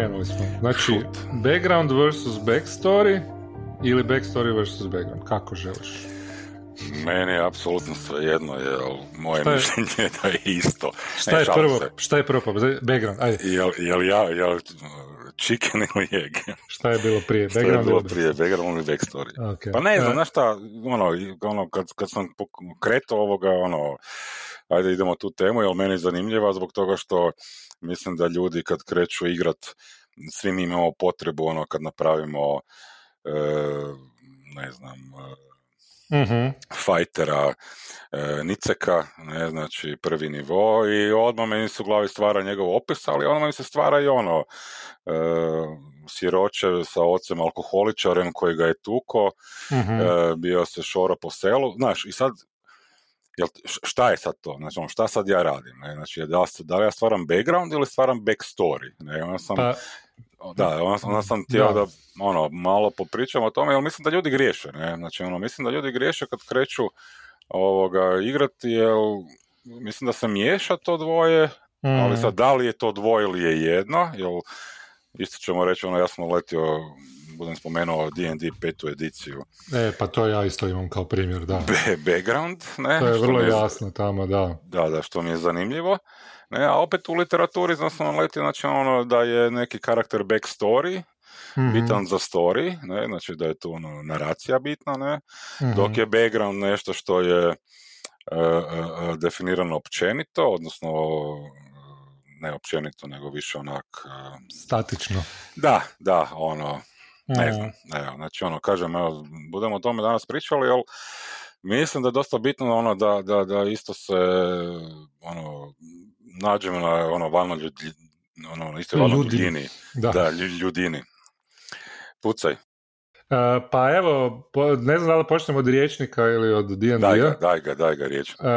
krenuli smo. Znači, background versus backstory ili backstory versus background, kako želiš? Meni je apsolutno svejedno, jer moje je? mišljenje je da je isto. Šta je prvo? Se. Šta je prvo? Pa, background, ajde. Jel, jel ja, jel chicken ili egg? Šta je bilo prije? Background Šta je bilo prije? Background ili backstory? Okay. Pa ne znam, uh, znaš šta, ono, ono kad, kad sam kretao ovoga, ono, ajde idemo tu temu, jer meni je zanimljiva zbog toga što mislim da ljudi kad kreću igrat, svi mi imamo potrebu, ono, kad napravimo, e, ne znam, uh fajtera e, Niceka, ne, znači prvi nivo i odmah meni se u glavi stvara njegov opis, ali odmah mi se stvara i ono e, siroče sa ocem alkoholičarem koji ga je tuko, mhm. e, bio se šoro po selu, znaš, i sad jel, šta je sad to? Znači, ono, šta sad ja radim? Ne? Znači, da, da li ja stvaram background ili stvaram backstory? Ne? Onda sam, pa, da, onda, onda sam htio da. ono, malo popričam o tome, jer mislim da ljudi griješe. Ne? Znači, ono, mislim da ljudi griješe kad kreću ovoga, igrati, jer mislim da se miješa to dvoje, ali sad da li je to dvoje ili je jedno, jer isto ćemo reći, ono, ja sam letio budem spomenuo D&D petu ediciju. E, pa to ja isto imam kao primjer, da. background, ne? To je vrlo jasno tamo, da. Da, da, što mi je zanimljivo. Ne, a opet u literaturi znam sam letio, znači ono da je neki karakter backstory, mm bitan za story, ne, znači da je tu ono, naracija bitna, ne, mhm. dok je background nešto što je uh, uh, definirano općenito, odnosno ne općenito, nego više onak... Statično. Da, da, ono, ne znam, evo, znači ono, kažem, evo, budemo o tome danas pričali, ali mislim da je dosta bitno ono da, da, da isto se ono, nađemo na ono valno ljudi, ono, isto valno ljudini. Da. da, ljudini. Pucaj. Uh, pa evo, po, ne znam da li počnemo od riječnika ili od D&D-a. Daj ga, daj ga, daj ga riječniku. Uh,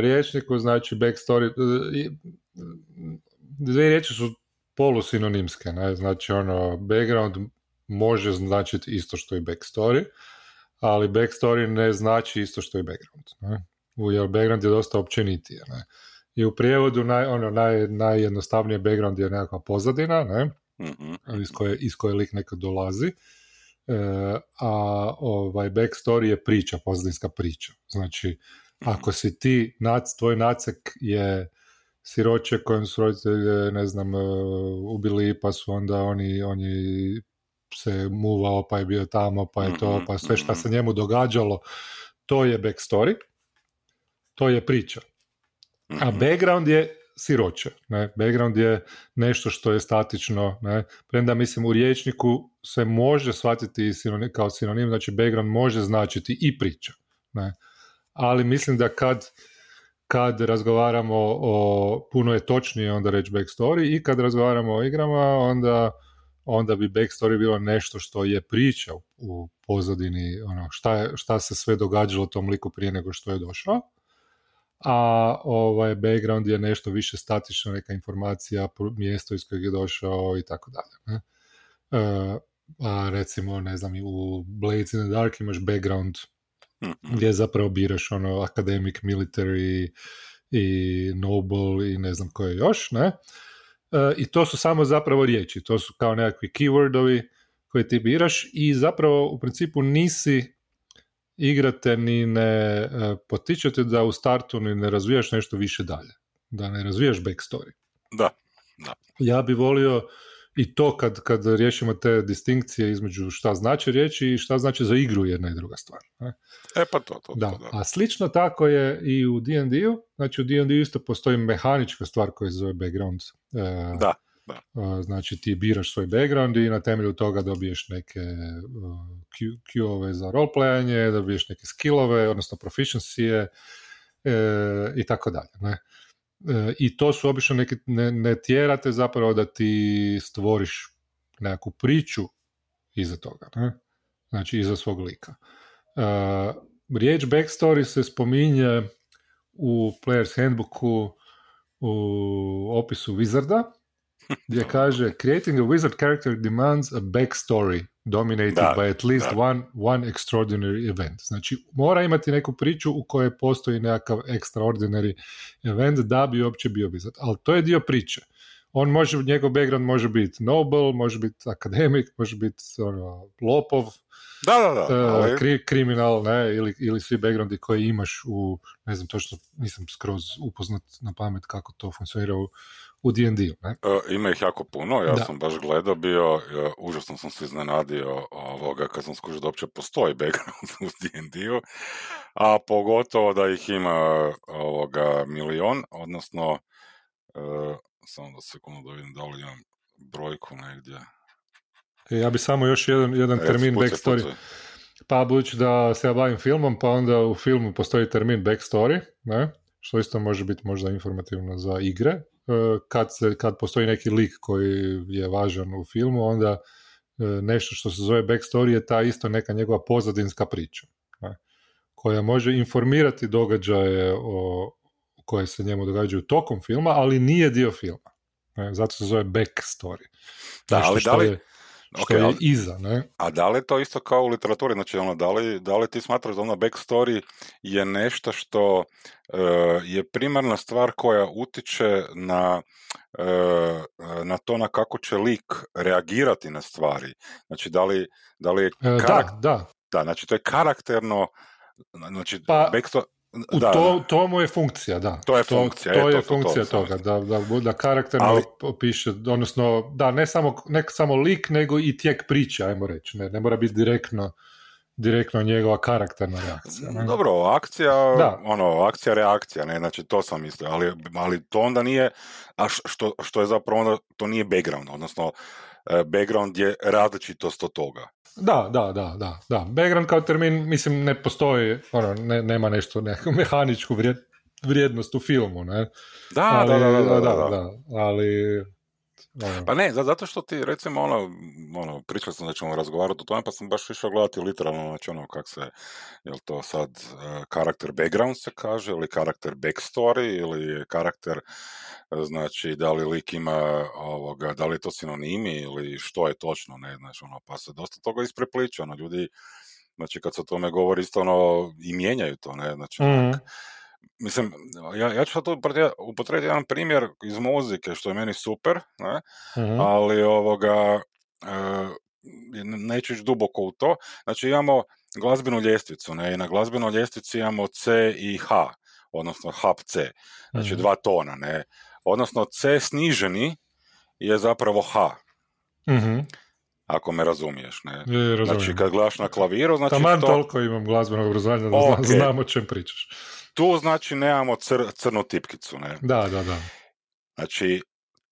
riječniku znači backstory, uh, dvije riječi su polusinonimske, ne? znači ono, background može značiti isto što i backstory, ali backstory ne znači isto što i background. Ne? Jer background je dosta općenitije. Ne? I u prijevodu naj, ono, naj, najjednostavnije background je nekakva pozadina, ne? mm iz, koje, iz koje lik nekad dolazi. E, a ovaj backstory je priča, pozadinska priča. Znači, mhm. ako si ti, nac, tvoj nacek je siroče kojem su roditelji, ne znam, e, ubili pa su onda oni, oni se muvao, pa je bio tamo, pa je to, mhm, pa sve što se mhm. njemu događalo, to je backstory, to je priča. A mhm. background je siroće. Ne? Background je nešto što je statično. Ne? Premda mislim u riječniku se može shvatiti sinonim, kao sinonim, znači background može značiti i priča. Ne? Ali mislim da kad, kad razgovaramo o, puno je točnije onda reći backstory i kad razgovaramo o igrama onda onda bi backstory bilo nešto što je priča u pozadini, ono, šta, je, šta se sve događalo tom liku prije nego što je došao, a ovaj background je nešto više statično, neka informacija, mjesto iz kojeg je došao i tako dalje. E, a recimo, ne znam, u Blades in the Dark imaš background mhm. gdje zapravo biraš ono academic, military i noble i ne znam koje još, ne? E, i to su samo zapravo riječi, to su kao nekakvi keywordovi koje ti biraš i zapravo u principu nisi igrate ni ne e, potičete da u startu ni ne razvijaš nešto više dalje, da ne razvijaš backstory. Da, da. Ja bi volio i to kad, kad riješimo te distinkcije između šta znači riječi i šta znači za igru jedna i druga stvar. Ne? E pa to, to, da. to, da. A slično tako je i u D&D-u, znači u D&D-u isto postoji mehanička stvar koja se zove background. E, da, da. E, znači ti biraš svoj background i na temelju toga dobiješ neke uh, Q-ove za roleplayanje, dobiješ neke skillove, odnosno proficiency i tako dalje. Ne? E, i to su obično neki, ne, ne tjerate zapravo da ti stvoriš nekakvu priču iza toga, ne? znači iza svog lika. Riječ backstory se spominje u Player's Handbooku u opisu Wizarda, gdje kaže Creating a wizard character demands a backstory dominated by at least one, one extraordinary event. Znači, mora imati neku priču u kojoj postoji nekakav extraordinary event da bi uopće bio wizard. Ali to je dio priče. On može, njegov background može biti noble, može biti akademik, može biti ono, lopov, da, da, da. Ali... Kri, kriminal, ne, ili, ili svi backgroundi koji imaš u, ne znam, to što nisam skroz upoznat na pamet kako to funkcionira u, u D&D-u, ne? E, ima ih jako puno, ja sam baš gledao bio, ja, užasno sam se iznenadio ovoga kad sam skužio da uopće postoji background u D&D-u, a pogotovo da ih ima ovoga milion, odnosno uh, samo da sekundu da vidim da li imam brojku negdje. E, ja bi samo još jedan, jedan e, termin backstory. Pa budući da se ja bavim filmom, pa onda u filmu postoji termin backstory, ne? što isto može biti možda informativno za igre. E, kad, se, kad postoji neki lik koji je važan u filmu, onda nešto što se zove backstory je ta isto neka njegova pozadinska priča. Ne? Koja može informirati događaje o, koje se njemu događaju tokom filma, ali nije dio filma. Ne? Zato se zove backstory. Da, ali da li, je, što je iza, ne? A da li je to isto kao u literaturi? Znači, ono, da, li, da li ti smatraš da ona backstory je nešto što uh, je primarna stvar koja utiče na, uh, na to na kako će lik reagirati na stvari? Znači, da li, da li je... Karak... da, da. Da, znači, to je karakterno Znači, pa, backstory, u da, to, to mu je funkcija, da. To je funkcija. To, to je funkcija toga, da, da, da karakterno Ali... opiše, odnosno, da, ne samo, ne samo lik, nego i tijek priče, ajmo reći. Ne, ne mora biti direktno direktno njegova karakterna reakcija. Ne? Dobro, akcija, da. ono, akcija, reakcija, ne, znači to sam mislio, ali, ali to onda nije, a što, što je zapravo onda, to nije background, odnosno background je različitost od toga. Da, da, da, da, da. Background kao termin, mislim, ne postoji, ono, ne, nema nešto, neku mehaničku vrijed, vrijednost u filmu, ne? Da, ali, da, da, da, da, da, da, ali... Ono. Pa ne, zato što ti, recimo, ono, ono, pričali sam da ćemo razgovarati o tome, pa sam baš išao gledati literalno, znači ono, kak se, jel to sad uh, karakter background se kaže, ili karakter backstory, ili karakter znači da li lik ima ovoga, da li je to sinonimi ili što je točno, ne, znači ono, pa se dosta toga isprepliče, ono, ljudi, znači kad se o tome govori isto ono, i mijenjaju to, ne, znači, mm mislim, ja, ja ću sad upotrijeti jedan primjer iz muzike, što je meni super, ne, mm ali ovoga, e, neću ići duboko u to, znači imamo glazbenu ljestvicu, ne, i na glazbenoj ljestvici imamo C i H, odnosno hap C, znači mm dva tona, ne, odnosno C sniženi je zapravo H. mm Ako me razumiješ, ne? Je, znači, kad gledaš na klaviru, znači Taman to... toliko imam glazbenog obrazovanja da okay. znam o čem pričaš. Tu, znači, nemamo cr, crnu tipkicu, ne? Da, da, da. Znači,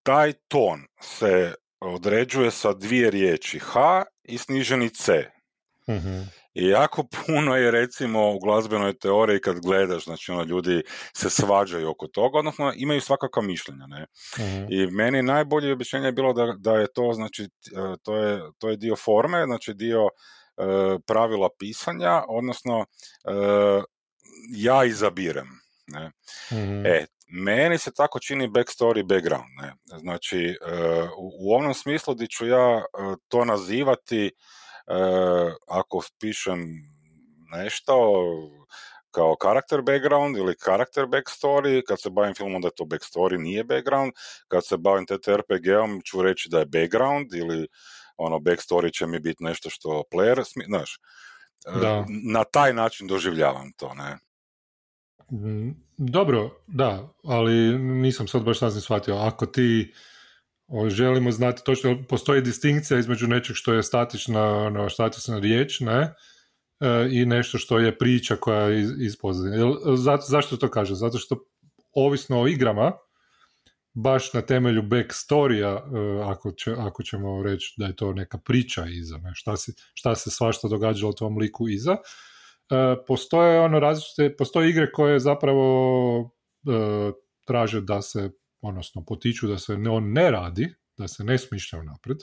taj ton se određuje sa dvije riječi H i sniženi C. mm i jako puno je recimo u glazbenoj teoriji kad gledaš, znači ono, ljudi se svađaju oko toga, odnosno imaju svakakva mišljenja. Ne? Mhm. I meni najbolje objašnjenje je bilo da, da je to, znači, e, to je, to je dio forme, znači dio e, pravila pisanja, odnosno e, ja izabirem. Ne? mm E, meni se tako čini backstory background. Ne? Znači, u, u onom smislu di ću ja to nazivati E, ako pišem nešto kao karakter background ili karakter backstory, kad se bavim filmom da je to backstory, nije background, kad se bavim TTRPG-om ću reći da je background ili ono backstory će mi biti nešto što player, znaš, e, da. na taj način doživljavam to, ne. Mm, dobro, da, ali nisam sad baš sasvim shvatio. Ako ti želimo znati točno, postoji distinkcija između nečeg što je statična, ono, statična riječ, ne, e, i nešto što je priča koja je iz, iz zašto to kaže? Zato što ovisno o igrama, baš na temelju backstorija, e, ako, će, ako ćemo reći da je to neka priča iza, ne, šta, se, šta se svašta događalo tom liku iza, e, postoje ono različite, postoje igre koje zapravo traže da se odnosno potiču da se on ne radi, da se ne smišlja naprijed,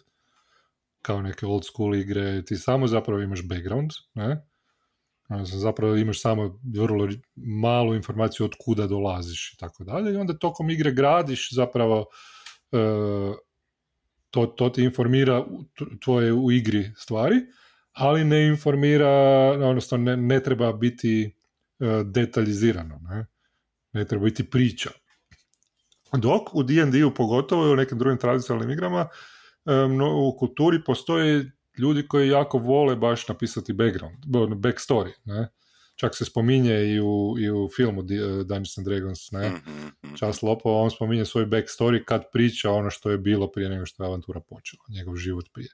kao neke old school igre, ti samo zapravo imaš background, ne? zapravo imaš samo vrlo malu informaciju od kuda dolaziš i tako dalje i onda tokom igre gradiš zapravo e, to, to ti informira tvoje u igri stvari, ali ne informira, odnosno ne, ne treba biti e, detaljizirano, ne? ne treba biti priča Dok u D&D-u pogotovo i u nekim drugim tradicionalnim igrama u kulturi postoji ljudi koji jako vole baš napisati background, backstory, ne? Čak se spominje i u, i u filmu Dungeons and Dragons, ne? Čas lopova, on spominje svoj backstory kad priča ono što je bilo prije nego što je avantura počela, njegov život prije.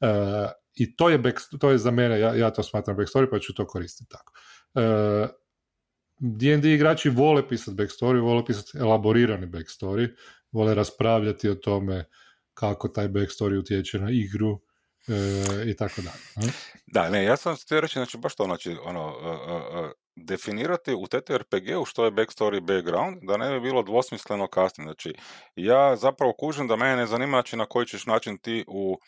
Uh, I to je, back, to je za mene, ja, ja to smatram backstory, pa ću to koristiti tako. Uh, D&D igrači vole pisati backstory, vole pisati elaborirani backstory, vole raspravljati o tome kako taj backstory utječe na igru e, i tako dalje. Da, ne, ja sam htio reći, znači baš to, znači, ono, uh, uh, definirati u TTRPG-u što je backstory background, da ne bi bilo dvosmisleno kasnije. Znači, ja zapravo kužim da mene ne zanima znači, na koji ćeš način ti u...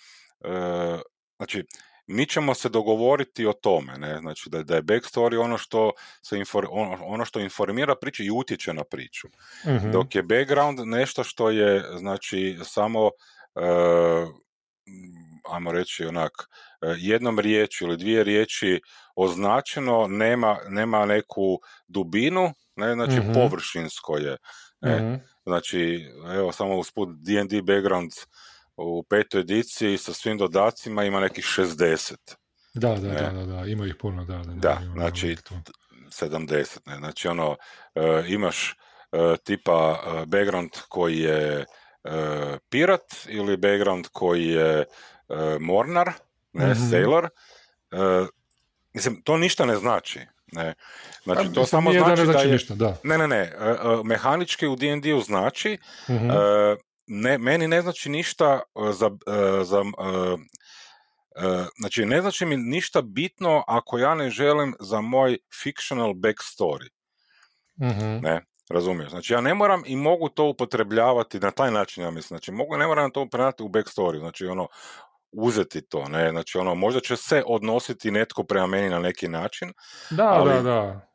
Znači, mi ćemo se dogovoriti o tome, ne? znači da, da je backstory ono što, se infor, ono, ono što informira priču i utječe na priču. uh Dok je background nešto što je znači samo uh, ajmo reći onak e, jednom riječju ili dvije riječi označeno, nema, nema neku dubinu, ne, znači uh površinsko je. Ne? Znači, evo samo usput D&D background u petoj ediciji sa svim dodacima ima nekih 60. Da, da, da, da, da, ima ih puno, da. Da, da znači 70, ne, znači ono, uh, imaš uh, tipa uh, background koji je pirat ili background koji je mornar, ne, mm-hmm. sailor, mislim, to ništa ne znači. Ne. Znači, to samo znači, da, znači je... Ništa, da. Ne, ne, ne. Mehanički u D&D-u znači, mm-hmm ne, meni ne znači ništa e, za, e, za e, znači ne znači mi ništa bitno ako ja ne želim za moj fictional backstory. mm Ne, razumiješ? Znači ja ne moram i mogu to upotrebljavati na taj način, ja mislim. Znači mogu, ne moram to prenati u backstory. Znači ono, uzeti to, ne? Znači ono, možda će se odnositi netko prema meni na neki način. Da, ali... da, da.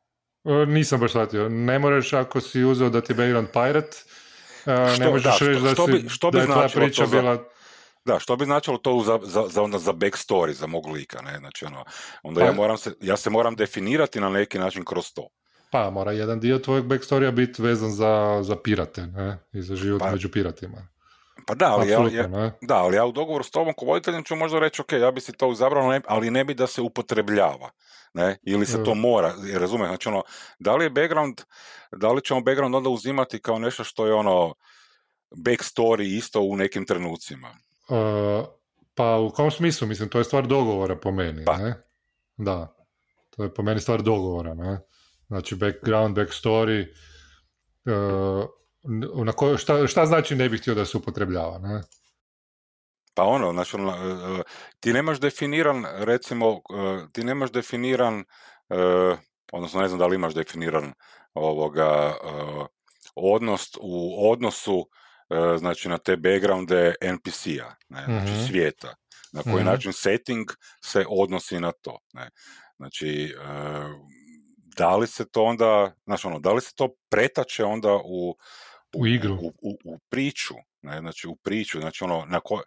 Nisam baš shvatio. Ne moraš ako si uzeo da ti background pirate, što, ne možeš da, reći da, što, bi, što bi da priča za, bila... Da, što bi značilo to za, za, za, onda za backstory, za mog lika, ne? Znači, ono, onda pa, ja, moram se, ja se moram definirati na neki način kroz to. Pa, mora jedan dio tvojeg backstorija biti vezan za, za pirate, ne? I za život pa, među piratima. Pa da, ali ja, ja, da, ali ja u dogovoru s tobom ko voditeljem ću možda reći, ok, ja bi si to izabrao, ali ne bi da se upotrebljava. Ne? Ili se to mora, razumiješ, znači ono, da li je background, da li ćemo background onda uzimati kao nešto što je ono backstory isto u nekim trenucima? Uh, pa u kom smislu, mislim, to je stvar dogovora po meni, pa. ne? Da, to je po meni stvar dogovora, ne? Znači background, backstory, uh, na ko, šta, šta znači ne bih htio da se upotrebljava, ne? Pa ono, znači, ti nemaš definiran, recimo, e, ti nemaš definiran, odnosno ne znam da li imaš definiran ovoga odnos u odnosu znači na te backgrounde NPC-a, ne, znači mhm. svijeta, na koji mm način setting se odnosi na to. Ne. Znači, da li se to onda, znači ono, da li se to pretače onda u, u, igru, u, u, u priču, ne, znači u priču, znači ono, na ko,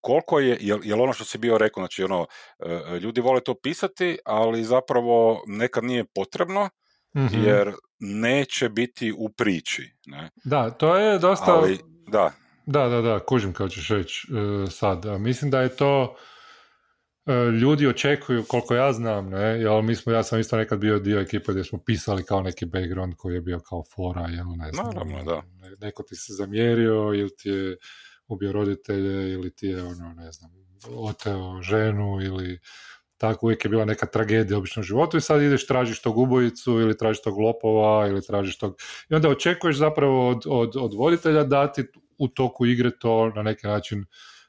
koliko je, jel, jel ono što si bio rekao, znači ono, e, ljudi vole to pisati, ali zapravo nekad nije potrebno, mm jer neće biti u priči. Ne? Da, to je dosta... Ali, da. Da, da, da, kužim kao ćeš reći uh, sad. Mislim da je to E, ljudi očekuju, koliko ja znam, ne, jel, mi smo, ja sam isto nekad bio dio ekipe gdje smo pisali kao neki background koji je bio kao fora, jel, ne znam, Naravno, da. neko ti se zamjerio ili ti je ubio roditelje ili ti je, ono, ne znam, oteo ženu ili tako uvijek je bila neka tragedija u običnom životu i sad ideš tražiš tog ubojicu ili tražiš tog lopova ili tražiš tog... I onda očekuješ zapravo od, od, od voditelja dati u toku igre to na neki način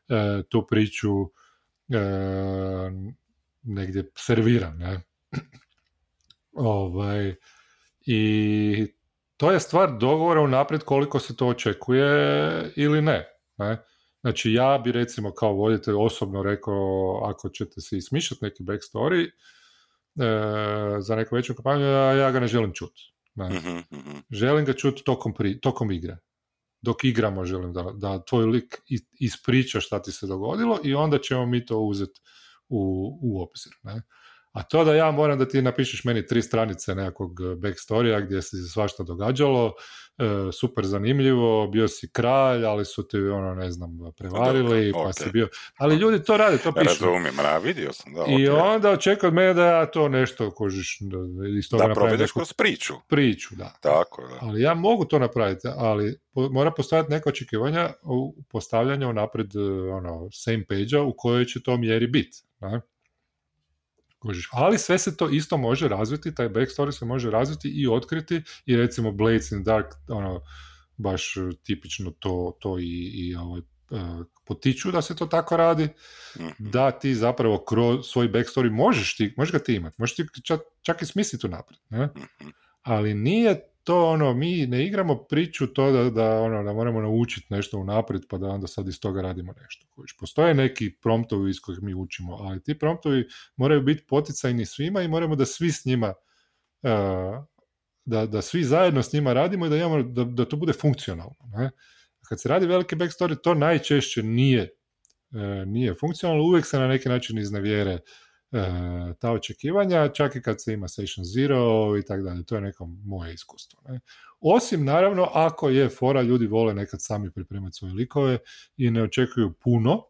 e, tu priču e, negdje serviran, ne? ovaj, I to je stvar dogovora unaprijed koliko se to očekuje ili ne. ne? Znači ja bi recimo kao voditelj osobno rekao ako ćete si smišljati neki backstory e, za neku veću kampanju, ja, ja ga ne želim čuti. Mhm, mhm. Želim ga čuti tokom, tokom igre dok igramo želim da, da tvoj lik ispriča šta ti se dogodilo i onda ćemo mi to uzeti u, u obzir. Ne? A to da ja moram da ti napišeš meni tri stranice nekakvog backstorija gdje se svašta događalo, E, super zanimljivo, bio si kralj, ali su ti, ono, ne znam, prevarili, pa si bio... Ali ljudi to rade, to pišu. Razumijem, ra, vidio sam, da. I onda očekuje od mene da ja to nešto, kožiš, iz toga Da provedeš kroz priču. Priču, da. Tako, da. Ali ja mogu to napraviti, ali mora postojati neka očekivanja u postavljanju napred, e, ono, same page u kojoj će to mjeri biti. Ne? Ali sve se to isto može razviti, taj backstory se može razviti i otkriti i recimo Blades in Dark, ono, baš tipično to, to i, i ovaj, uh, potiču da se to tako radi, mhm. da ti zapravo kroz svoj backstory možeš, ti, možeš ga ti imati, možeš ti čak, čak i smisliti unaprijed, ne? Mhm. ali nije to ono, mi ne igramo priču to da, da, ono, da moramo naučiti nešto unaprijed pa da onda sad iz toga radimo nešto. Postoje neki promptovi iz kojih mi učimo, ali ti promptovi moraju biti poticajni svima i moramo da svi s njima da, da svi zajedno s njima radimo i da, imamo, da, da to bude funkcionalno. Ne? Kad se radi veliki backstory, to najčešće nije, e, nije funkcionalno, uvijek se na neki način iznevjere E, ta očekivanja, čak i kad se ima Session Zero i tako dalje. To je neko moje iskustvo. Ne? Osim, naravno, ako je fora, ljudi vole nekad sami pripremati svoje likove i ne očekuju puno,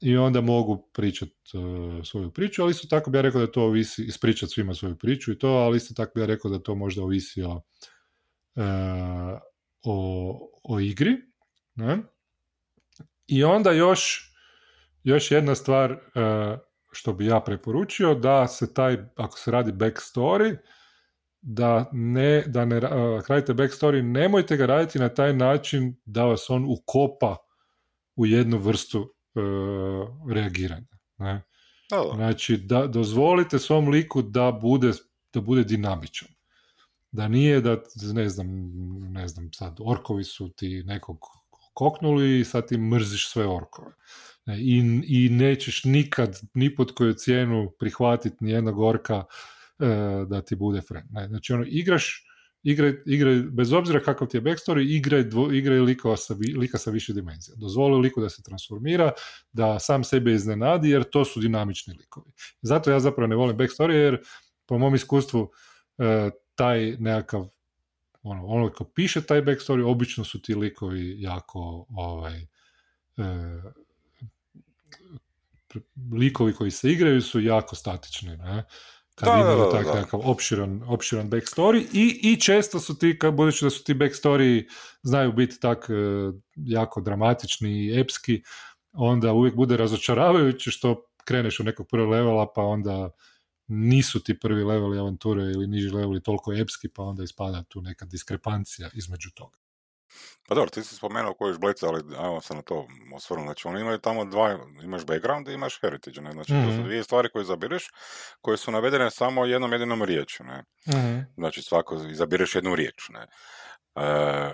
i onda mogu pričati e, svoju priču, ali isto tako bih ja rekao da to ovisi, ispričati svima svoju priču i to, ali isto tako bih ja rekao da to možda ovisi o, e, o, o igri. Ne? I onda još, još jedna stvar, što bi ja preporučio, da se taj, ako se radi backstory, da ne, da ne radite backstory, nemojte ga raditi na taj način da vas on ukopa u jednu vrstu uh, reagiranja. Ne? Znači, da dozvolite svom liku da bude, da bude dinamičan. Da nije da, ne znam, ne znam, sad orkovi su ti nekog koknuli i sad ti mrziš sve orkove i, i nećeš nikad ni pod koju cijenu prihvatiti ni jednog orka e, da ti bude friend. Ne? Znači ono, igraš igraj, igraj, bez obzira kakav ti je backstory, igraj, dvo, igraj lika, sa, lika sa više dimenzija. Dozvoli liku da se transformira, da sam sebe iznenadi, jer to su dinamični likovi. Zato ja zapravo ne volim backstory, jer po mom iskustvu e, taj nekakav ono, ono ko piše taj backstory, obično su ti likovi jako ovaj, e, likovi koji se igraju su jako statični, ne? kad da, imaju tak nekakav opširan, opširan backstory i, i često su ti, budući da su ti backstory znaju biti tak e, jako dramatični i epski, onda uvijek bude razočaravajuće što kreneš u nekog prvog levela pa onda nisu ti prvi leveli avanture ili niži leveli toliko epski pa onda ispada tu neka diskrepancija između toga. Pa dobro, ti si spomenuo kojiš bleca, ali ajmo se na to osvrnu. Znači, oni imaju tamo dva, imaš background i imaš heritage, ne? Znači, to su mhm. dvije stvari koje izabireš, koje su navedene samo jednom jedinom riječu, ne? mm Znači, svako izabireš jednu riječ, ne? E,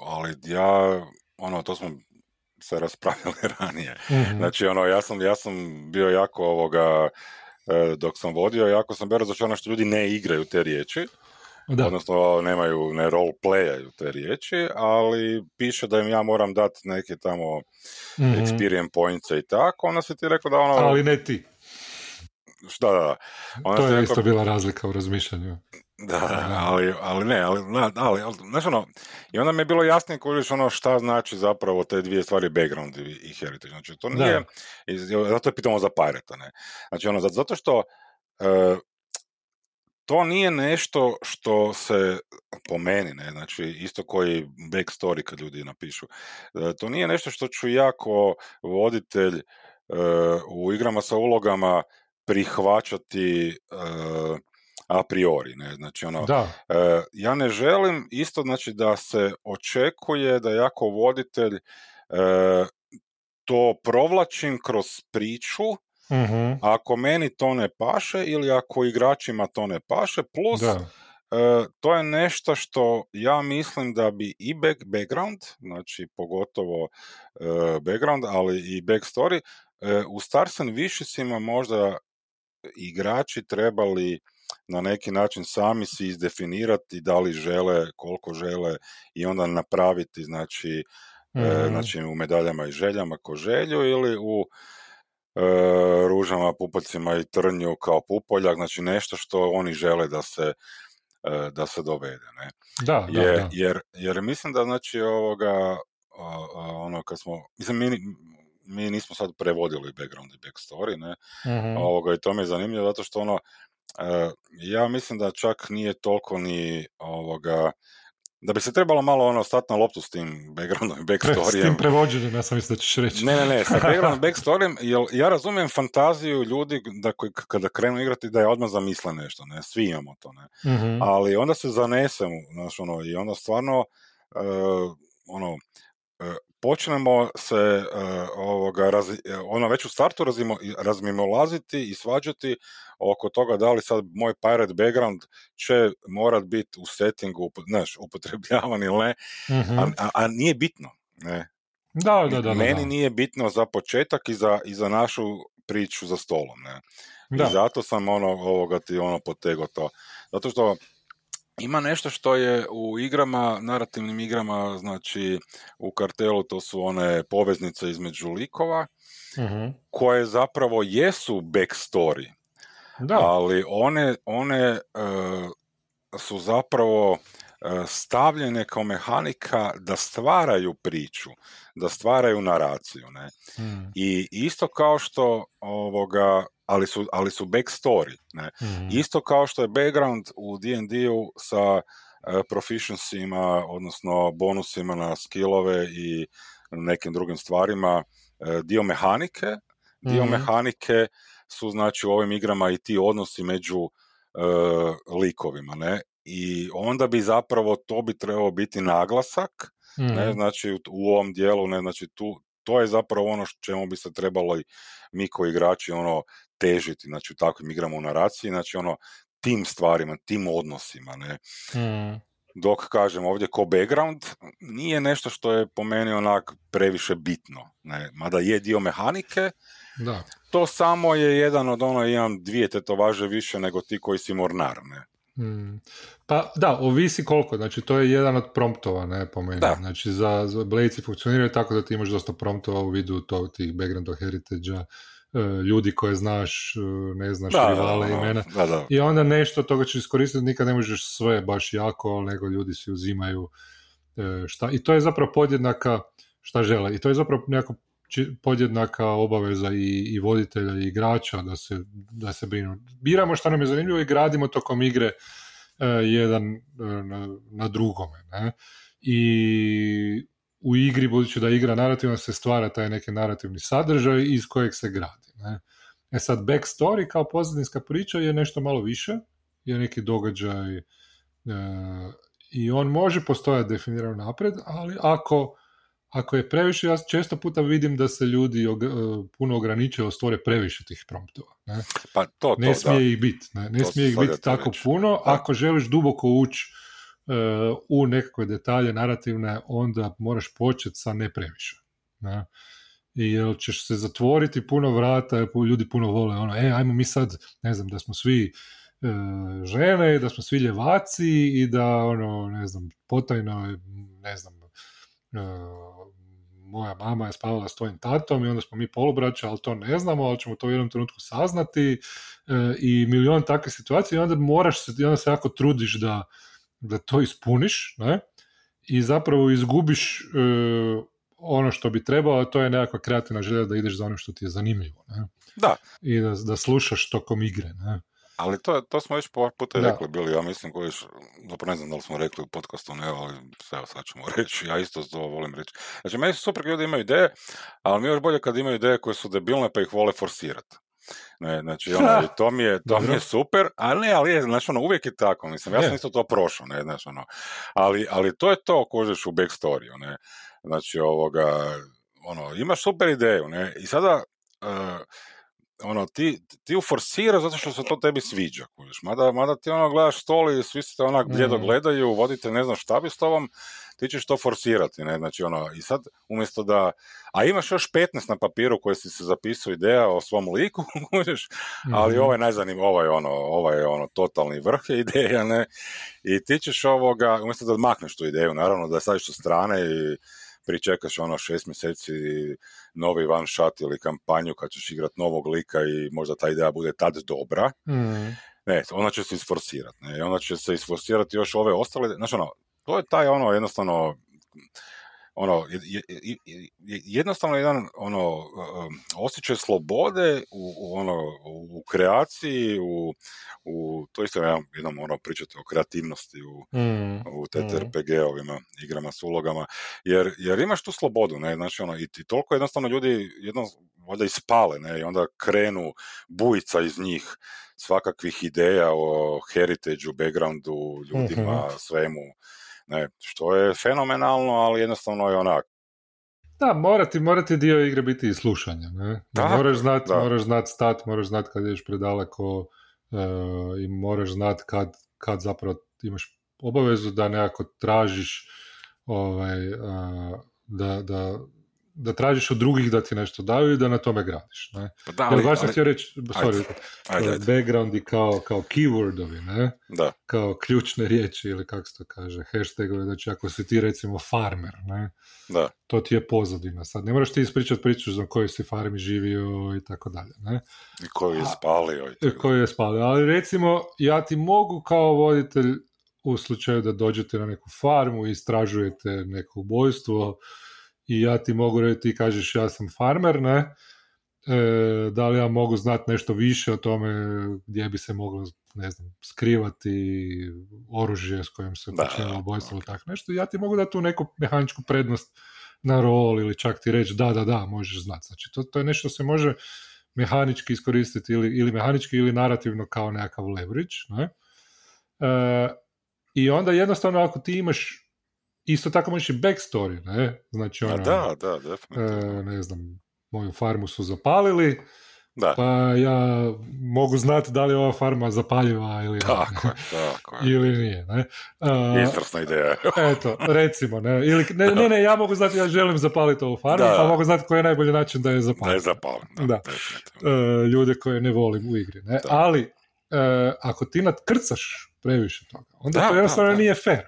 ali ja, ono, to smo se raspravljali ranije. mm Znači, ono, ja sam, ja sam bio jako ovoga, e, dok sam vodio, jako sam bio razočaran što ljudi ne igraju te riječi, da. odnosno nemaju, ne role playaju te riječi, ali piše da im ja moram dati neke tamo mm-hmm. experience points i tako, onda se ti rekao da ono... Ali ne ti. Šta da, Onda to je isto bila razlika u razmišljanju. Da, ali, ali ne, ali, ali, ali znaš ono, i onda mi je bilo jasnije koji ono šta znači zapravo te dvije stvari background i, i heritage. Znači, to nije, i, zato je pitamo za Pirate, ne. Znači, ono, zato što uh, to nije nešto što se, po meni, ne, znači isto koji backstory kad ljudi napišu, e, to nije nešto što ću ja ko voditelj e, u igrama sa ulogama prihvaćati e, a priori, ne, znači ono, da. ja ne želim isto znači da se očekuje da ja ko voditelj to provlačim kroz priču uh Ako meni to ne paše ili ako igračima to ne paše, plus e, to je nešto što ja mislim da bi i back, background, znači pogotovo e, background, ali i backstory, e, u Stars and Viciousima možda igrači trebali na neki način sami si izdefinirati da li žele, koliko žele i onda napraviti znači, mm znači u medaljama i željama ko želju ili u ružama, pupoljcima i trnju kao pupoljak, znači nešto što oni žele da se da se dovede. Ne? Da, da, jer, da. Jer, jer mislim da znači ovoga ono kad smo, mislim mi, mi nismo sad prevodili background i backstory, ne, Mhm. ovoga, i to mi je zanimljivo zato što ono, e, ja mislim da čak nije toliko ni ovoga, da bi se trebalo malo ono stati na loptu s tim backgroundom i Pre, s backstorijem. tim prevođenjem, ja sam mislio da ćeš reći. Ne, ne, ne, sa background backstorijem, jer ja razumijem fantaziju ljudi da koji kada krenu igrati da je odmah zamisle nešto, ne, svi imamo to, ne. Mhm. Ali onda se zanesemo, znaš, ono, i onda stvarno, e, ono, e, počnemo se e, ovoga, razi, ono već u startu razimo, razmimolaziti i svađati oko toga da li sad moj pirate background će morat biti u settingu, znaš, upotrebljavan ili ne, Mhm. a, a, a nije bitno, ne. Da, da, da. Meni da. nije bitno za početak i za, i za našu priču za stolom, ne. Da. I zato sam ono, ovoga ti ono potego to. Zato što ima nešto što je u igrama, narativnim igrama, znači u kartelu to su one poveznice između likova, Mhm. koje zapravo jesu backstory, Da, ali one, one e, su zapravo e, stavljene kao mehanika da stvaraju priču, da stvaraju naraciju, ne? Mhm. I isto kao što ovoga, ali su, ali su backstory, ne? Mhm. Isto kao što je background u D&D-u sa e, proficiencyma, odnosno bonusima na skillove i nekim drugim stvarima, e, dio mehanike, dio Mhm. mehanike su znači u ovim igrama i ti odnosi među e, likovima, ne? I onda bi zapravo to bi trebao biti naglasak, ne, Mhm. znači u, u ovom dijelu, ne, znači tu, to je zapravo ono š- čemu bi se trebalo i mi koji igrači ono težiti, znači u takvim igrama u naraciji, znači ono tim stvarima, tim odnosima, ne. Mhm. Dok kažem ovdje ko background nije nešto što je po meni onak previše bitno, ne. Mada je dio mehanike, Da. to samo je jedan od ono, imam dvije tetovaže više nego ti koji si mornar, ne. Mm. Pa da, ovisi koliko, znači to je jedan od promptova, ne, po meni. Da. Znači za, za Blades funkcioniraju tako da ti imaš dosta promptova u vidu to, tih background heritage ljudi koje znaš, e, ne znaš rivale, ono, imena. Da, da. I onda nešto toga ćeš iskoristiti, nikad ne možeš sve baš jako, nego ljudi si uzimaju e, šta. I to je zapravo podjednaka šta žele. I to je zapravo nekako podjednaka obaveza i, i voditelja i igrača da se, da se brinu. Biramo šta nam je zanimljivo i gradimo tokom igre e, jedan e, na, na drugome. Ne? I u igri, budući da igra narativna, se stvara taj neki narativni sadržaj iz kojeg se gradi. Ne? E sad, backstory kao pozadinska priča je nešto malo više, je neki događaj e, i on može postojati definiran napred, ali ako, ako je previše, ja često puta vidim da se ljudi og- e, puno ograničaju, stvore previše tih promptova. Ne, Pa to, to, ne smije da. ih biti. Ne, ne To smije ih biti tako reći. puno. Da. Ako želiš duboko ući e, u nekakve detalje narativne, onda moraš početi sa ne previše. Ne? I jer ćeš se zatvoriti puno vrata, ljudi puno vole ono, e, ajmo mi sad, ne znam, da smo svi e, žene, da smo svi ljevaci i da, ono, ne znam, potajno, je, ne znam, moja mama je spavala s tvojim tatom i onda smo mi polubraća, ali to ne znamo, ali ćemo to u jednom trenutku saznati e, i milion takvih situacija i onda moraš se, i onda se jako trudiš da, da to ispuniš, ne? I zapravo izgubiš e, ono što bi trebalo, a to je nekakva kreativna želja da ideš za onim što ti je zanimljivo, ne? Da, I da, da slušaš tokom igre, ne? Ali to, to smo već par puta Da. rekli bili, ja mislim koji zapravo ne znam da li smo rekli u podcastu, ne, ali sve evo sad ćemo reći, ja isto to volim reći. Znači, meni su super ljudi imaju ideje, ali mi je još bolje kad imaju ideje koje su debilne pa ih vole forsirati. Ne, znači, ono, to mi je, to mi je super, ali ne, ali je, znači, ono, uvijek je tako, mislim, ja sam isto to prošao, ne, znači, ono, ali, ali to je to kožeš u backstoriju, ne, znači, ovoga, ono, imaš super ideju, ne, i sada, eh, ono, ti, ti uforsiraš zato što se to tebi sviđa, kužiš. Mada, mada ti ono gledaš stol i svi se te onak bljedo gledaju, vodite ne znam šta bi s tobom, ti ćeš to forsirati, ne, znači ono, i sad umjesto da, a imaš još 15 na papiru koje si se zapisao ideja o svom liku, kužiš, ali Mhm. ovaj najzanim, ovaj ono, ovaj je ono totalni vrh je ideja, ne, i ti ćeš ovoga, umjesto da makneš tu ideju, naravno da je staviš sa strane i pričekaš ono šest mjeseci novi one shot ili kampanju kad ćeš igrat novog lika i možda ta ideja bude tad dobra. Mm. Ne, ona će se isforsirati. Ne, ona će se isforsirati još ove ostale, znači ono, to je taj ono jednostavno ono, jednostavno jedan ono, um, osjećaj slobode u, u ono, u kreaciji, u, u to isto ja jednom ono pričati o kreativnosti u, mm, u TTRPG-ovima, mm. igrama s ulogama, jer, jer imaš tu slobodu, ne, znači ono, i, i toliko jednostavno ljudi jedno, valjda ispale, ne, i onda krenu bujica iz njih svakakvih ideja o heritage backgroundu, ljudima, mm-hmm. svemu, ne, što je fenomenalno, ali jednostavno je onak. Da, morati, morati dio igre biti i slušanje. Ne? Da, moraš znati moraš znat stat, moraš znati kad ideš predaleko uh, i moraš znati kad, kad zapravo imaš obavezu da nekako tražiš ovaj, uh, da, da da tražiš od drugih da ti nešto daju i da na tome gradiš. Ne? Pa da, ali, baš sam htio reći, sorry, ajde, ajde. backgroundi kao, kao keywordovi, ne? Da. kao ključne riječi ili kako se to kaže, hashtagovi, znači ako si ti recimo farmer, ne? Da. to ti je pozadina. Sad ne moraš ti ispričati priču za kojoj si farmi živio i tako dalje. Ne? I koji je spalio. I koji je spalio, ali recimo ja ti mogu kao voditelj u slučaju da dođete na neku farmu i istražujete neko ubojstvo, i ja ti mogu reći, ti kažeš ja sam farmer, ne, e, da li ja mogu znati nešto više o tome gdje bi se moglo, ne znam, skrivati oružje s kojim se počinjalo ubojstvo ili tako nešto, ja ti mogu dati tu neku mehaničku prednost na rol ili čak ti reći da, da, da, možeš znati. Znači, to, to je nešto se može mehanički iskoristiti ili, ili mehanički ili narativno kao nekakav leverage, ne? E, I onda jednostavno ako ti imaš isto tako možeš i backstory, ne? Znači, ono, da, da, definitivno. E, ne znam, moju farmu su zapalili, da. pa ja mogu znati da li je ova farma zapaljiva ili tako, ne, tako ili nije. Ne? Uh, ideja. eto, recimo. Ne? Ili, ne, ne, ne, ja mogu znati ja želim zapaliti ovu farmu, da. pa mogu znati koji je najbolji način da je zapalim. Da je zapalim, da. da. Uh, ljude koje ne volim u igri. Ne? Ali, uh, ako ti nadkrcaš previše toga, onda da, to jednostavno nije fair.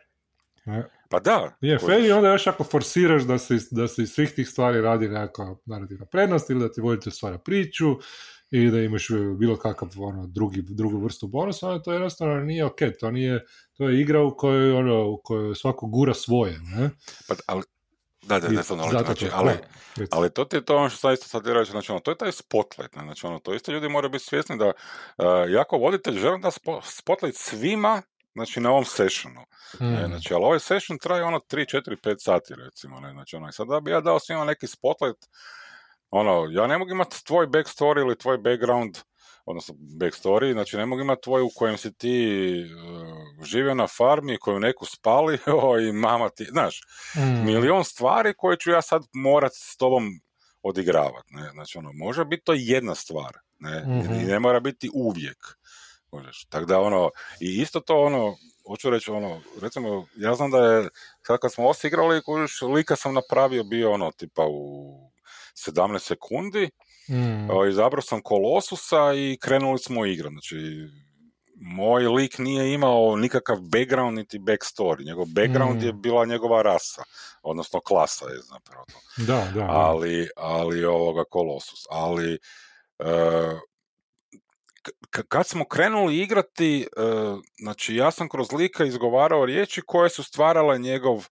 Ne? Pa da. Nije fair i onda još ako forsiraš da se, da se iz svih tih stvari radi nekakva narativna prednost ili da ti vodite stvara priču i da imaš bilo kakav ono, drugi, drugu vrstu bonusa, onda to jednostavno nije ok, to nije, to je igra u kojoj, ono, u kojoj svako gura svoje, ne? Pa, ali, da, da, da, ali, znači, ali, ali to ti je to ono što sad isto sad reći, znači ono, to je taj spotlight, ne? znači ono, to isto ljudi moraju biti svjesni da uh, jako voditelj želim da spotlight svima znači na ovom sessionu. Hmm. znači, ali ovaj session traje ono 3, 4, 5 sati recimo. Ne, znači, ono, sad da bi ja dao svima neki spotlight, ono, ja ne mogu imati tvoj backstory ili tvoj background, odnosno backstory, znači ne mogu imati tvoj u kojem si ti uh, živio na farmi, koju neku spalio i mama ti, znaš, mm. milion stvari koje ću ja sad morat s tobom odigravati. Ne? Znači, ono, može biti to jedna stvar, ne? Mm-hmm. i ne mora biti uvijek. Možeš. Tako da ono, i isto to ono, hoću reći ono, recimo, ja znam da je, sad kad smo osigrali, kužiš, lika sam napravio bio ono, tipa u 17 sekundi, mm. izabrao sam Kolosusa i krenuli smo igrat, znači, moj lik nije imao nikakav background niti backstory, njegov background mm. je bila njegova rasa, odnosno klasa je zapravo to. Da, da. Ali, ali ovoga Kolosus, ali uh, kad smo krenuli igrati, e, znači ja sam kroz lika izgovarao riječi koje su stvarale njegov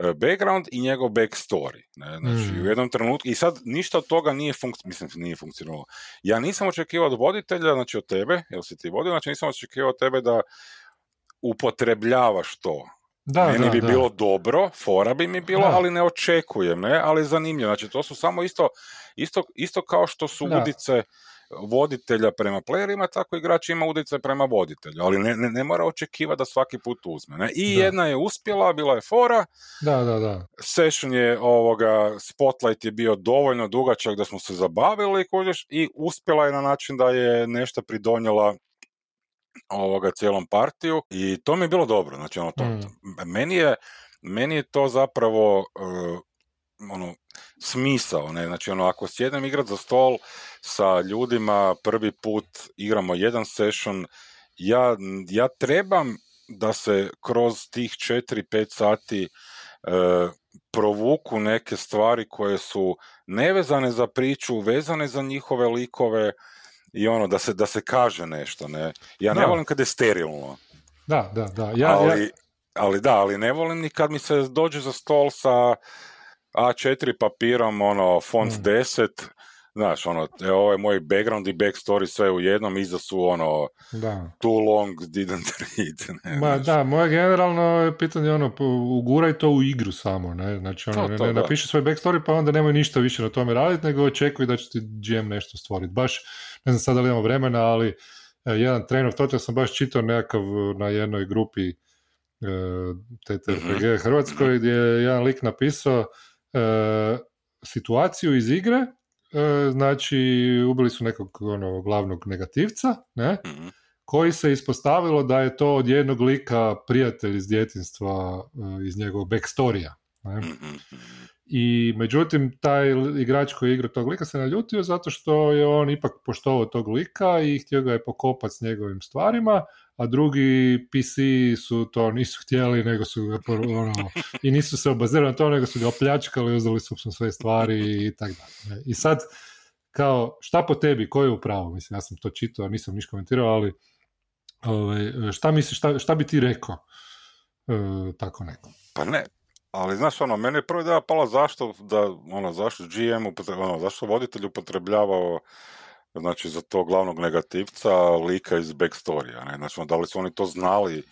e, background i njegov backstory. Ne? Znači, u mm. jednom trenutku, i sad ništa od toga nije, funkc- mislim, nije funkcioniralo. Ja nisam očekivao od voditelja, znači od tebe, jel si ti vodio, znači nisam očekivao od tebe da upotrebljavaš to. Da, Meni bi bilo dobro, fora bi mi bilo, ali ne očekujem, ne, ali zanimljivo. Znači, to su samo isto, isto, isto kao što su udice voditelja prema playerima, tako igrač ima udice prema voditelju, ali ne, ne, ne mora očekivati da svaki put uzme. Ne? I jedna je uspjela, bila je fora, da, da, da. session je ovoga, spotlight je bio dovoljno dugačak da smo se zabavili kođeš, i uspjela je na način da je nešto pridonjela ovoga cijelom partiju i to mi je bilo dobro, znači ono to, mm. meni je meni je to zapravo uh, ono, smisao, ne, znači ono, ako sjednem igrat za stol sa ljudima, prvi put igramo jedan session, ja, ja trebam da se kroz tih 4-5 sati provuku neke stvari koje su nevezane za priču, vezane za njihove likove i ono, da se, da se kaže nešto, ne. Ja ne volim kad je sterilno. Da, da, da. Ja, ali, ja... ali da, ali ne volim ni kad mi se dođe za stol sa A4 papirom, ono, font mm. 10, Znaš, ono, evo, ovo je moj background i backstory sve u jednom, iza su ono, da. too long, didn't read. Ne, Ma, da, moje generalno pitanje ono, uguraj to u igru samo, ne, znači ono, to, to, ne, napiši svoj backstory pa onda nemoj ništa više na tome raditi, nego očekuj da će ti GM nešto stvoriti. Baš, ne znam sad da li imamo vremena, ali e, jedan train of thought, ja sam baš čitao nekakav na jednoj grupi e, TTRPG mm-hmm. Hrvatskoj, gdje je jedan lik napisao e, situaciju iz igre E, znači ubili su nekog ono, glavnog negativca, ne? Mhm. koji se ispostavilo da je to od jednog lika prijatelj iz djetinstva, e, iz njegovog backstorija. Ne? Mhm, mhm. I međutim, taj igrač koji je igrao tog lika se naljutio zato što je on ipak poštovao tog lika i htio ga je pokopati s njegovim stvarima, a drugi PC su to nisu htjeli, nego su ga ono, i nisu se obazirali na to, nego su ga opljačkali, uzeli su sve stvari i tako dalje. I sad, kao, šta po tebi, ko je u pravu? Mislim, ja sam to čitao, nisam niš komentirao, ali ovaj, šta misliš, šta, šta bi ti rekao e, tako neko? Pa ne, ali znaš, ono, meni je prvo ideja pala zašto, da, ono, zašto GM, ono, zašto voditelj upotrebljavao znači za to glavnog negativca lika iz backstorija, ne, znači, ono, da li su oni to znali,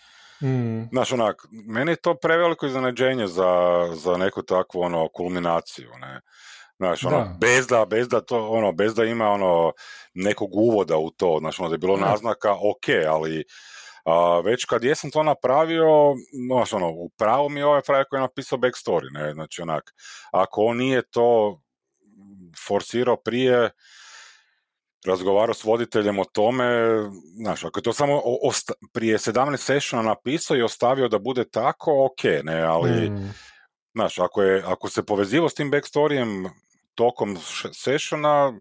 Mm. Znaš, onak, meni je to preveliko iznenađenje za, za neku takvu ono, kulminaciju, ne. Znaš, ono, bez da, bez da to, ono, bez da ima ono nekog uvoda u to, znači, ono, da je bilo naznaka, ok, ali a, već kad jesam to napravio, znaš, ono, u pravu mi je ovaj frajer koji je napisao backstory, ne, znači, onak, ako on nije to forsirao prije, razgovarao s voditeljem o tome, znaš, ako je to samo osta- prije 17 sessiona napisao i ostavio da bude tako, ok, ne, ali, mm. znaš, ako, je, ako se povezivo s tim backstorijem tokom sessiona,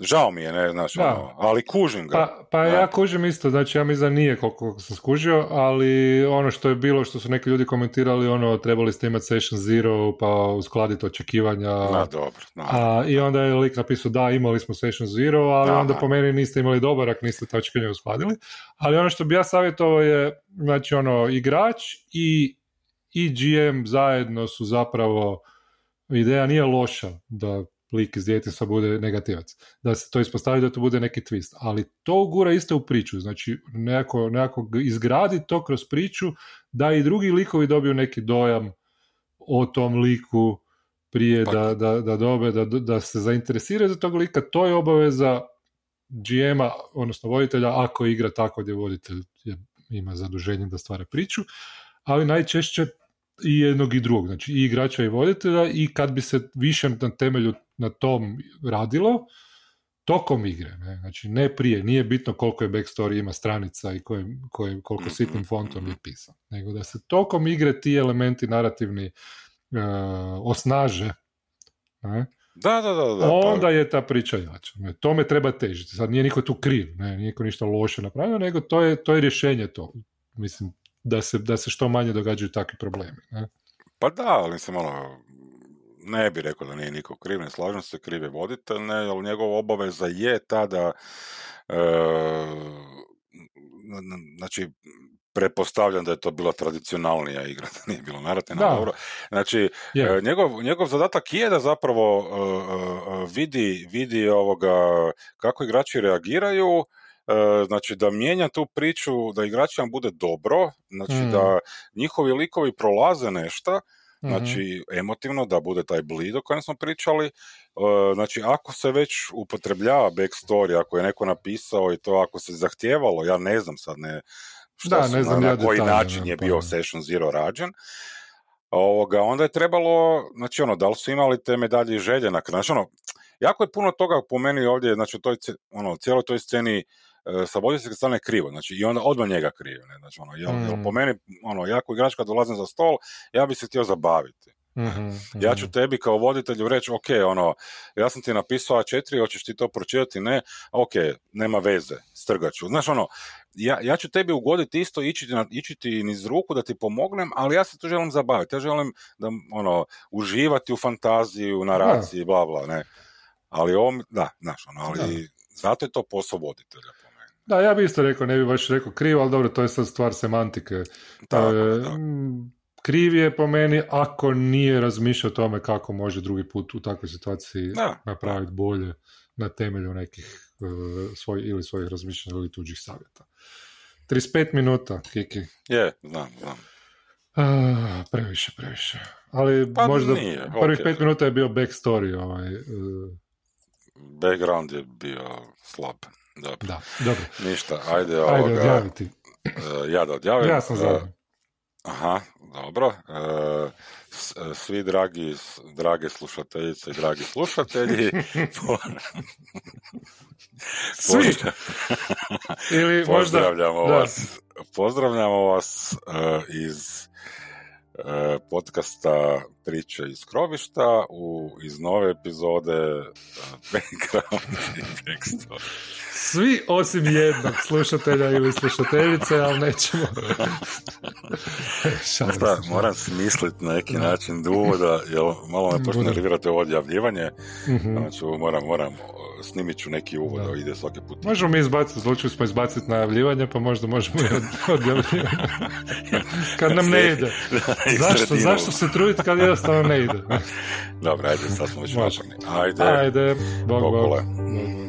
Žao mi je, ne, znaš, ono, ali kužim ga. Pa, pa ja kužim isto, znači ja mislim da nije koliko sam skužio, ali ono što je bilo, što su neki ljudi komentirali, ono, trebali ste imati session zero, pa uskladiti očekivanja. Na, dobro. Na, a, I onda je lik napisao, da, imali smo session zero, ali onda po meni niste imali dobar, ako niste ta očekivanja uskladili. Ali ono što bi ja savjetovao je, znači, ono, igrač i, i GM zajedno su zapravo, ideja nije loša da lik iz djetinstva bude negativac. Da se to ispostavi da to bude neki twist. Ali to gura isto u priču. Znači, nekako, nekako izgradi to kroz priču da i drugi likovi dobiju neki dojam o tom liku prije da, da, da dobe, da, da se zainteresiraju za tog lika. To je obaveza GM-a, odnosno voditelja, ako igra tako gdje voditelj ima zaduženje da stvara priču. Ali najčešće i jednog i drugog, znači i igrača i voditelja i kad bi se više na temelju na tom radilo, tokom igre, ne? znači ne prije, nije bitno koliko je backstory ima stranica i koje, koje, koliko mm-hmm, sitnim fontom je mm-hmm. pisan, nego da se tokom igre ti elementi narativni uh, osnaže, ne? Da, da, da, da. Pa- onda je ta priča jača. Ne? Tome treba težiti. Sad nije niko tu kriv, ne? nije niko ništa loše napravio, nego to je, to je rješenje to. Mislim, da se, da se što manje događaju takvi problemi. Ne? Pa da, ali mislim, ono, ne bi rekao da nije niko kriv, ne slažem se, kriv je voditelj, ne, ali njegova obaveza je tada, e, znači, pretpostavljam da je to bila tradicionalnija igra, da nije bilo narativno dobro. Znači, e, njegov, njegov zadatak je da zapravo uh, vidi, vidi ovoga kako igrači reagiraju, E, znači da mijenja tu priču, da igračima bude dobro, znači da mm. njihovi likovi prolaze nešto, znači mm emotivno da bude taj blid o kojem smo pričali, e, znači ako se već upotrebljava backstory, ako je neko napisao i to ako se zahtijevalo, ja ne znam sad ne, šta ne znam na, koji način je bio pa Session Zero rađen, ovoga, onda je trebalo, znači ono, da li su imali te medalje i želje na znači ono, jako je puno toga po meni ovdje, znači u toj, ono, cijeloj toj sceni sa voditeljske strane krivo, znači i onda odmah njega krivo, ne, znači ono, jel, mm. po meni, ono, jako igrač kad dolazim za stol, ja bi se htio zabaviti, Mhm, ja ću mhm. tebi kao voditelju reći, ok, ono, ja sam ti napisao A4, hoćeš ti to pročitati, ne, ok, nema veze, strgaću. Znaš, ono, ja, ja ću tebi ugoditi isto, ići, ići ti niz ruku da ti pomognem, ali ja se tu želim zabaviti. Ja želim da, ono, uživati u fantaziji, u naraciji, bla, bla, ne. Ali ovo, da, znaš, ono, ali zato je to posao voditelja. Da, ja bih isto rekao, ne bih baš rekao krivo, ali dobro, to je sad stvar semantike. Tako, e, kriv je po meni ako nije razmišljao o tome kako može drugi put u takvoj situaciji napraviti bolje na temelju nekih uh, svoj, ili svojih razmišljanja ili tuđih savjeta. 35 minuta, Kiki. Je, znam, znam. Uh, previše, previše. Ali pa možda nije, prvih okay. pet minuta je bio backstory. Ovaj, uh... Background je bio slab. Dobro. Da, dobro. Ništa, ajde, ajde ovoga, odjaviti. Uh, ja da odjavim. Ja sam zadnji. Aha, dobro. E, svi dragi, drage slušateljice i dragi slušatelji, svi. Ili pozdravljamo vas, pozdravljamo vas iz podcasta Priče iz krovišta u, iz nove epizode Background i Backstory. Svi osim jednog slušatelja ili slušateljice, ali nećemo. Šta, moram smisliti na neki način do uvoda, jer malo me počne nervirati ovo odjavljivanje. Mm-hmm. Znači, moram, moram snimit ću neki uvod da ide svaki put. Možemo mi izbaciti, odlučili smo izbaciti najavljivanje, pa možda možemo i od, odjavljivanje. kad nam ne ide. zašto, zašto se truditi kad jednostavno ne ide? Dobro, ajde, sad smo već. Ajde. Ajde, bog, bog. bog.